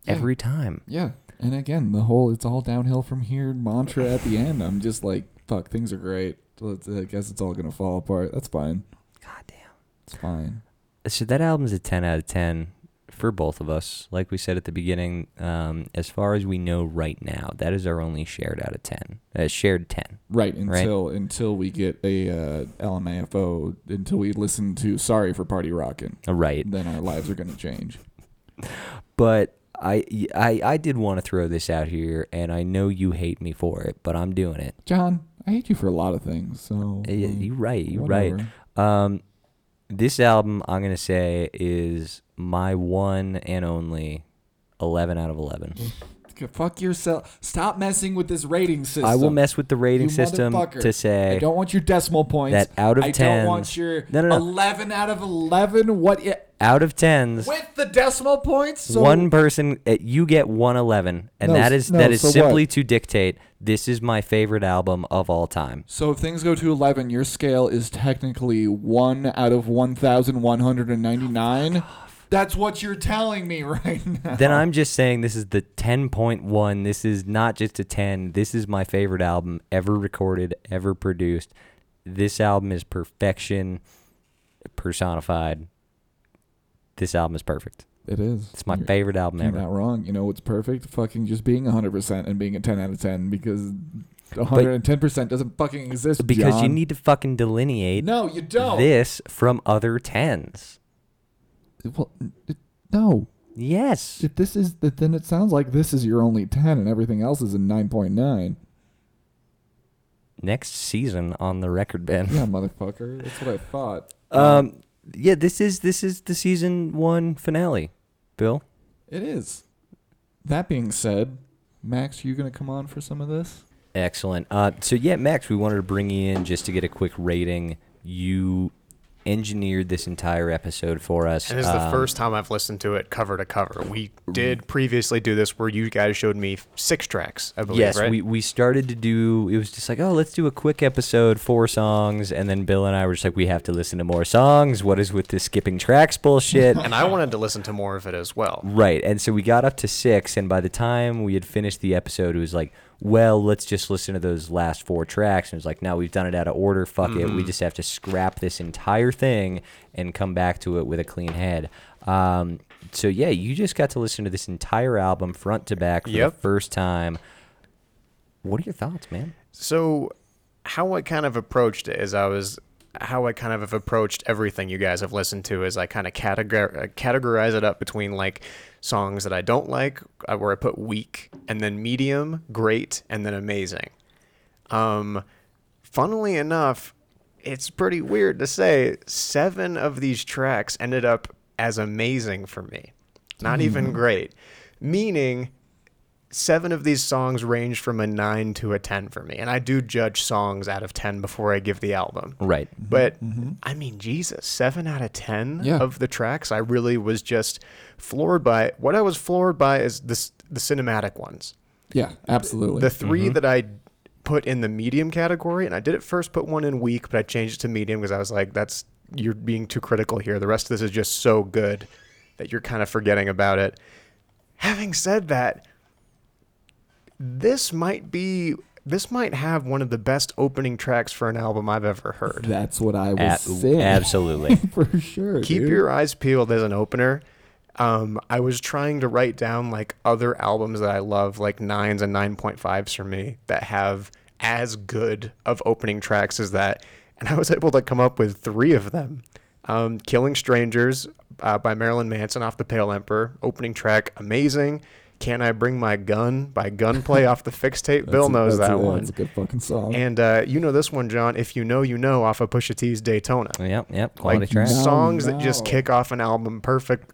Yeah. every time. Yeah. And again, the whole "it's all downhill from here" mantra at the end. I'm just like, "Fuck, things are great. Let's, I guess it's all gonna fall apart. That's fine. God damn. It's fine." So that album's a 10 out of 10 for both of us. Like we said at the beginning, um, as far as we know right now, that is our only shared out of ten. Uh, shared ten. Right until until we get a uh, LMFAO, until we listen to "Sorry for Party Rockin'," Right. then our lives are gonna change. But I, I, I did want to throw this out here, and I know you hate me for it, but I'm doing it. John, I hate you for a lot of things. So Uh, yeah, um, You're right. You're right. Um, this album, I'm gonna say, is my one and only eleven out of eleven. Fuck yourself. Stop messing with this rating system. I will mess with the rating You system to say I don't want your decimal points. that out of 10. I 10 don't want your No, no, no. 11 out of 11. What? i- out of tens, with the decimal points? So one person uh, you get one eleven, and No, that s- is no, that is so simply what? to dictate this is my favorite album of all time. So if things go to 11, your scale is technically 1 out of 1,199. That's what you're telling me <laughs> right now. Then I'm just saying this is the 10.1. This is not just a 10. This is my favorite album ever recorded, ever produced. This album is perfection personified. This album is perfect. It is. It's my You're- favorite album ever. You're ever. not wrong. You know what's perfect? Fucking just being 100% and being a 10 out of 10 because 110% doesn't fucking exist. Because you need to fucking delineate No, you don't. this from other 10s. Well, it- no. Yes. If this is, then it sounds like this is your only 10 and everything else is a 9.9. Next season on the record bin. Yeah, motherfucker. That's what I thought. <laughs> Um yeah, this is this is the season 1 finale. Bill? It is. That being said, Max, are you gonna come on for some of this? Excellent. Uh, so yeah, Max, we wanted to bring you in just to get a quick rating. You engineered this entire episode for us. And this is the Um, first time I've listened to it cover to cover. We did previously do this where you guys showed me six tracks, I believe, Yes, right? we, we started to do. It was just like, oh, let's do a quick episode, four songs, and then Bill and I were just like, we have to listen to more songs. What is with this skipping tracks bullshit? <laughs> and I wanted to listen to more of it as well. Right. And so we got up to six, and by the time we had finished the episode, it was like, well, let's just listen to those last four tracks. And it's like, now we've done it out of order. Fuck it. Mm-hmm. We just have to scrap this entire thing and come back to it with a clean head. Um, so, yeah, you just got to listen to this entire album front to back for Yep. the first time. What are your thoughts, man? So, how I kind of approached it is I was how I kind of have approached everything you guys have listened to is I kind of categor- uh, categorize it up between like songs that I don't like, uh, where I put weak, and then medium, great, and then amazing. Um, funnily enough, it's pretty weird to say seven of these tracks ended up as amazing for me, not even great, meaning seven of these songs range from a nine to a 10 for me. And I do judge songs out of 10 before I give the album. Right. Mm-hmm. But mm-hmm. I mean, Jesus, seven out of 10 Yeah. of the tracks, I really was just floored by. What I was floored by is this, the cinematic ones. Yeah, absolutely. The 3 mm-hmm. that I put in the medium category, and I did at first put one in weak, but I changed it to medium because I was like, that's you're being too critical here. The rest of this is just so good that you're kind of forgetting about it. Having said that, this might be this might have one of the best opening tracks for an album I've ever heard. That's what I was A- saying. <laughs> absolutely. <laughs> for sure. Keep dude. your eyes peeled as an opener. Um, I was trying to write down like other albums that I love, like nines and nine point fives for me that have as good of opening tracks as that, and I was able to come up with three of them. Um, "Killing Strangers" uh, by Marilyn Manson off the Pale Emperor, opening track, amazing. "Can I Bring My Gun" by Gunplay off the Fix Tape. <laughs> That's Bill a- knows that's that a, one. That's a good fucking song. And uh, you know this one, John. If you know, you know, off of Pusha T's Daytona Yep, yep. Quality like track. No, songs that just kick off an album perfect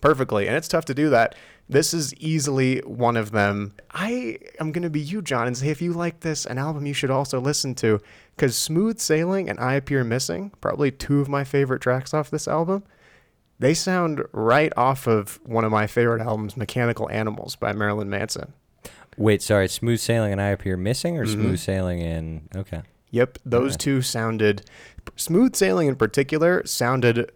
perfectly and it's tough to do that this is easily one of them i am going to be you john and say if you like this an album you should also listen to because smooth sailing and i appear missing probably two of my favorite tracks off this album they sound right off of one of my favorite albums mechanical animals by marilyn manson Wait, sorry. Smooth Sailing and I Appear Missing or Mhm. Smooth Sailing and. Okay. Yep, those Alright. two sounded smooth sailing in particular sounded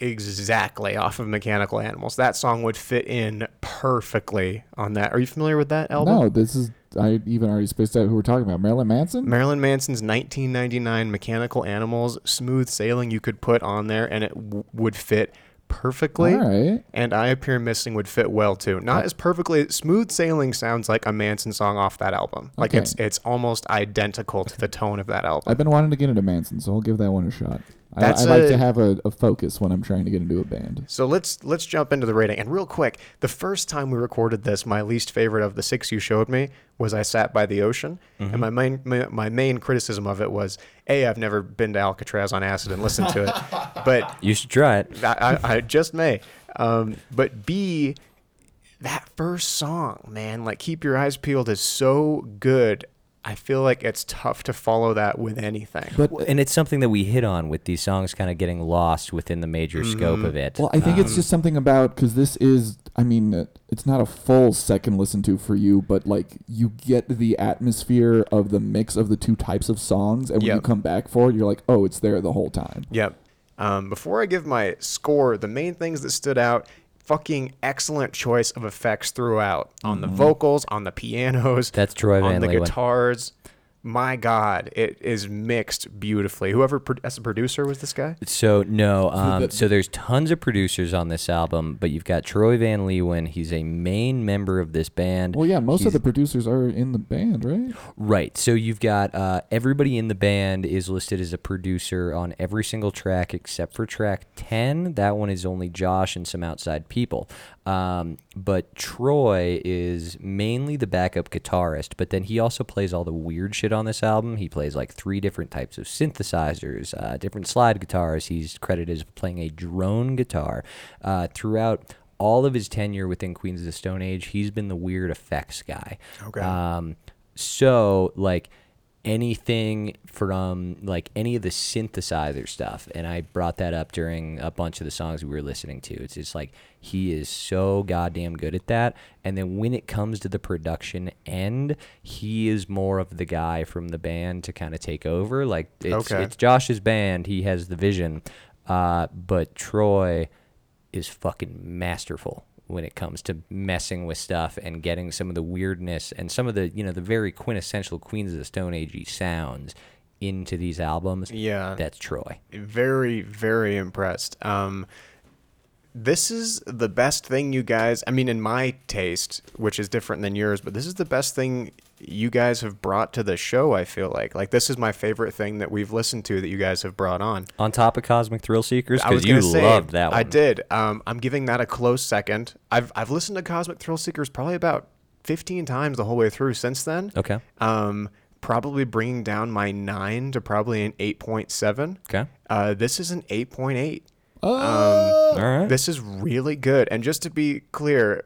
exactly off of Mechanical Animals. That song would fit in perfectly on that. Are you familiar with that album? no, this is. I even already spaced out who we're talking about. Marilyn Manson. Marilyn Manson's 1999 Mechanical Animals, Smooth Sailing, you could put on there and it w- would fit perfectly. Right. And I Appear Missing would fit well too. Not oh. as perfectly. Smooth Sailing sounds like a Manson song off that album. Like Okay. it's it's almost identical to the tone of that album. I've been wanting to get into Manson, so I'll give that one a shot. I, That's I like a- to have a, a focus when I'm trying to get into a band. So let's let's jump into the rating. And real quick, the first time we recorded this, my least favorite of the six you showed me was I sat by the ocean, and my main my, my main criticism of it was a I've never been to Alcatraz on acid and listened to it, <laughs> but You should try it. I, I, I just may. Um, but B, that first song, man, like Keep Your Eyes Peeled is so good. I feel like it's tough to follow that with anything. But And it's something that we hit on with these songs kind of getting lost within the major scope of it. well, I think it's Um, just something about because this is. I mean, uh, it's not a full second listen to for you, but like you get the atmosphere of the mix of the two types of songs, and when you come back for it, you're like, oh, it's there the whole time. Yep. Um, before I give my score, the main things that stood out fucking excellent choice of effects throughout on the mm-hmm. vocals, on the pianos, That's Troy on Van the Leeuwen. guitars. My God, it is mixed beautifully. Whoever pro- as a producer was this guy? So no, um, so there's tons of producers on this album, but you've got Troy Van Leeuwen. He's a main member of this band. Well, yeah, most He's- of the producers are in the band, right? Right. So you've got uh, everybody in the band is listed as a producer on every single track except for track 10. That one is only Josh and some outside people. Um, but Troy is mainly the backup guitarist, but then he also plays all the weird shit on this album. He plays like three different types of synthesizers, uh, different slide guitars. He's credited as playing a drone guitar. Uh, throughout all of his tenure within Queens of the Stone Age, he's been the weird effects guy. Okay. Um, so like anything from like any of the synthesizer stuff, and I brought that up during a bunch of the songs we were listening to. It's just like he is so goddamn good at that. And then when it comes to the production end, he is more of the guy from the band to kind of take over. Like it's Okay. it's Josh's band. He has the vision, uh, but Troy is fucking masterful when it comes to messing with stuff and getting some of the weirdness and some of the you know the very quintessential Queens of the Stone Age sounds into these albums. Yeah. that's Troy. very very impressed um this is the best thing you guys i mean in my taste which is different than yours but this is the best thing you guys have brought to the show i feel like like this is my favorite thing that we've listened to that you guys have brought on On top of Cosmic Thrill Seekers, I was because you say, loved that one. I did. Um, I'm giving that a close second. I've I've listened to Cosmic Thrill Seekers probably about 15 times the whole way through since then. Okay. Um, probably bringing down my nine to probably an 8.7. Okay. Uh, this is an 8.8. Oh, All right. This is really good. And just to be clear,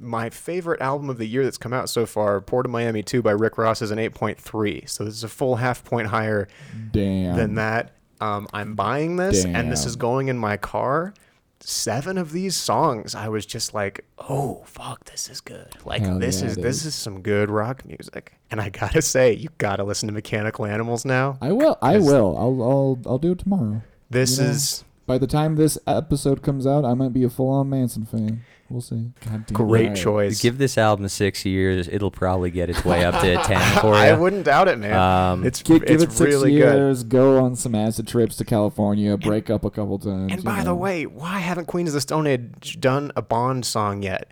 my favorite album of the year that's come out so far, Port of Miami 2 by Rick Ross, is an 8.3. So this is a full half point higher damn. than that. Um, I'm buying this, and this is going in my car. Seven of these songs, I was just like, "Oh fuck, this is good! Like Hell this yeah, is this is. is some good rock music." And I gotta say, you gotta listen to Mechanical Animals now. I will. I will. I'll. I'll. I'll do it tomorrow. This You know, is By the time this episode comes out, I might be a full-on Manson fan. We'll see. God damn. great Alright. choice. Give this album six years; it'll probably get its way up to <laughs> ten for I wouldn't doubt it, man. Um, it's Give, give it's it six really good. years. Go on some acid trips to California. Break up a couple times. And you by the way, why haven't Queens of the Stone Age done a Bond song yet?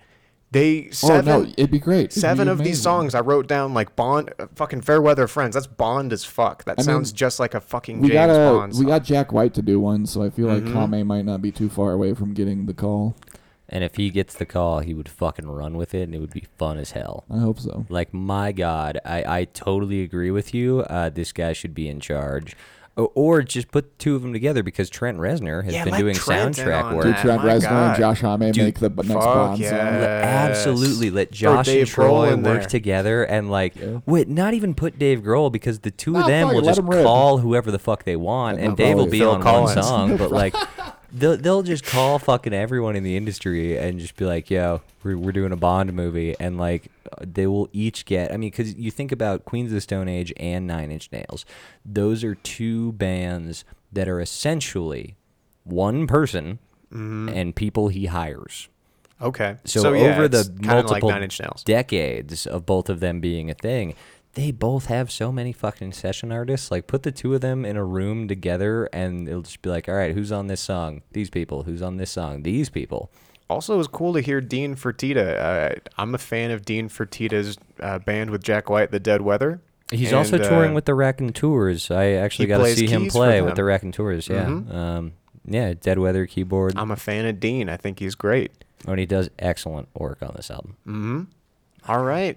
They oh seven no, it'd be great. It'd seven be of these songs I wrote down like Bond, uh, fucking Fairweather Friends. That's Bond as fuck. That I mean, sounds just like a fucking We James got a Bond. we got Jack White to do one, so I feel like Mhm. Homme might not be too far away from getting the call. and if he gets the call, he would fucking run with it, and it would be fun as hell. I hope so. Like my God, I, I totally agree with you. Uh, this guy should be in charge, or, or just put two of them together because Trent Reznor has Yeah, been doing Trent in soundtrack on work. Dude, that. Trent my Reznor God. and Josh Homme Dude, make the next Bond yeah. song. Absolutely, let Throw Josh and Dave Grohl Troy work there. together and like, Yeah. wait, not even put Dave Grohl because the two of Oh, them will it, let just 'em rip. call whoever the fuck they want, Yeah, and Dave will be Phil on Collins. one song, but like. <laughs> They'll, they'll just call fucking everyone in the industry and just be like, yo, we're, we're doing a Bond movie. And like, they will each get, I mean, because you think about Queens of the Stone Age and Nine Inch Nails, those are two bands that are essentially one person mm-hmm. and people he hires. Okay. So, yeah, over the multiple like Nine Inch Nails. decades of both of them being a thing, they both have so many fucking session artists. Like, put the two of them in a room together, and it'll just be like, all right, who's on this song? These people. Who's on this song? These people. Also, it was cool to hear Dean Fertita. Uh, I'm a fan of Dean Fertita's uh, band with Jack White, The Dead Weather. He's And, also touring uh, with the Raconteurs. I actually got to see him play with the. Raconteurs. Yeah. Mhm. Um, yeah, Dead Weather keyboard. I'm a fan of Dean. I think he's great. and he does excellent work on this album. Mm-hmm. All right.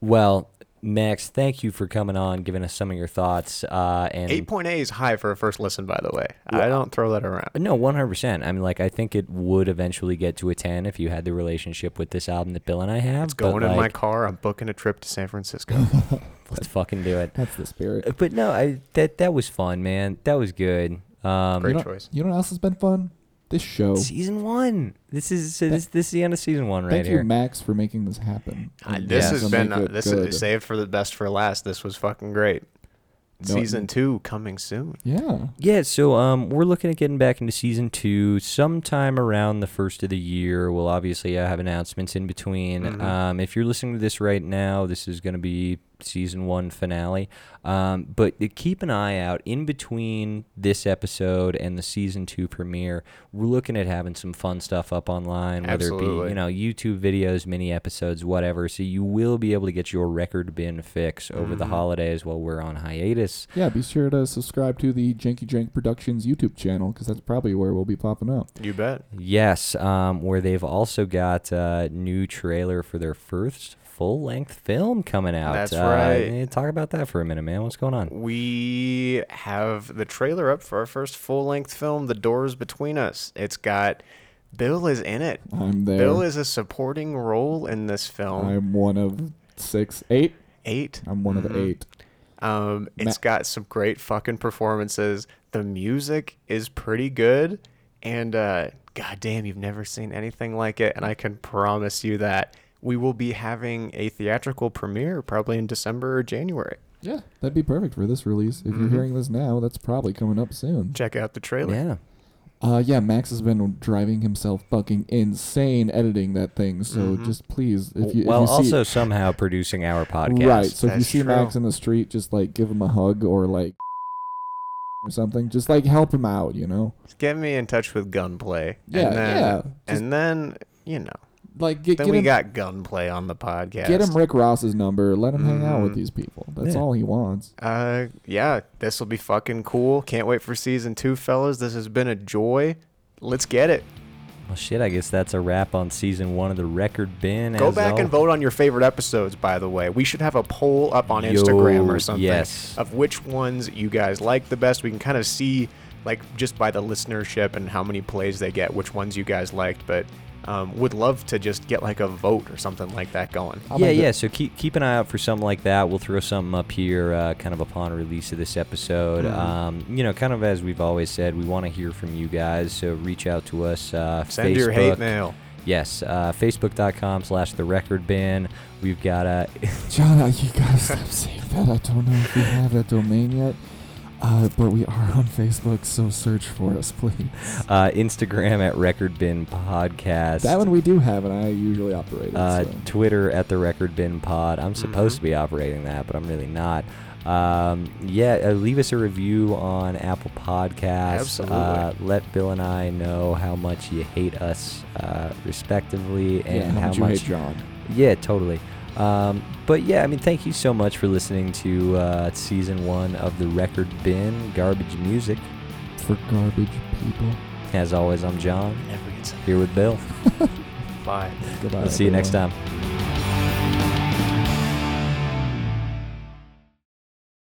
Well, Max, thank you for coming on, giving us some of your thoughts. Uh, and 8.8 is high for a first listen, by the way. I don't throw that around. No, one hundred percent. I mean, like, I think it would eventually get to a ten if you had the relationship with this album that Bill and I have. It's going but, in my car. I'm booking a trip to San Francisco. <laughs> Let's fucking do it. That's the spirit. But no, I that that was fun, man. That was good. Um, Great you know, choice. You know what else has been fun? This show. season one. This is so this this is the end of season one right here. Thank here. you, Max, for making this happen. And this Yeah. has to been make uh, it this good. is saved for the best for last. This was fucking great. No, Season two coming soon. Yeah. Yeah, so um, we're looking at getting back into season two sometime around the first of the year. We'll obviously uh, have announcements in between. Mhm. Um, if you're listening to this right now, this is going to be season one finale. Um, but keep an eye out in between this episode and the season two premiere. We're looking at having some fun stuff up online, whether it be Absolutely. you know YouTube videos, mini episodes, whatever. So you will be able to get your record bin fix over the Mhm. holidays while we're on hiatus. Yeah, be sure to subscribe to the Janky Jank Productions YouTube channel because that's probably where we'll be popping up. You bet. Yes, um, where they've also got a new trailer for their first full length film coming out. That's uh, right. Talk about that for a minute, man. What's going on? We have the trailer up for our first full length film, The Doors Between Us. It's got Bill is in it. I'm there. Bill is a supporting role in this film. I'm one of six, eight. eight. I'm one of the Mhm. eight. Um, Ma- it's got some great fucking performances. The music is pretty good, and uh, god damn, you've never seen anything like it. And I can promise you that we will be having a theatrical premiere probably in December or January. Yeah, that'd be perfect for this release. If you're Mhm. hearing this now, that's probably coming up soon. Check out the trailer. Yeah. Uh, yeah, Max has been driving himself fucking insane editing that thing. So Mhm. just please, if you, if well, you see, also somehow producing our podcast. right. So if you see true. Max in the street, just like give him a hug or like <laughs> or something. Just like help him out, you know. Just Get me in touch with Gunplay. Yeah, and then, yeah, just- and then you know, Like get, then get we him, got Gunplay on the podcast. get him Rick Ross's number. Let him hang out with Mhm. these people. That's Yeah. all he wants. Uh, yeah, this will be fucking cool. Can't wait for season two, fellas. This has been a joy. Let's get it. Well, shit, I guess that's a wrap on season one of the record bin. Go as back al- and vote on your favorite episodes, by the way. We should have a poll up on Instagram or something yes. of which ones you guys like the best. We can kind of see, like, just by the listenership and how many plays they get, which ones you guys liked. But um, would love to just get, like, a vote or something like that going. I'll yeah, make it- yeah. So keep keep an eye out for something like that. We'll throw something up here, uh, kind of upon release of this episode. Mhm. Um, you know, kind of as we've always said, we want to hear from you guys. So reach out to us. Uh, Send Facebook, your hate mail. Yes, uh, Facebook.com slash The Record Bin. We've got a <laughs> John, you gotta stop saying that. I don't know if we have that domain yet. Uh, but we are on Facebook, so search for us, please. uh, Instagram at Record Bin Podcast. That one we do have, and I usually operate it. uh, so. Twitter at the Record Bin Pod. I'm supposed Mhm. to be operating that, but I'm really not. Um, yeah, uh, leave us a review on Apple Podcasts. Absolutely. Uh, let Bill and I know how much you hate us, uh, respectively, and yeah, how, much you hate John. Yeah, totally. Um, but yeah, I mean, thank you so much for listening to uh, season one of the Record Bin Garbage Music. For garbage people. As always, I'm John Never gets here with Bill. <laughs> Bye. Goodbye. We'll see you next time.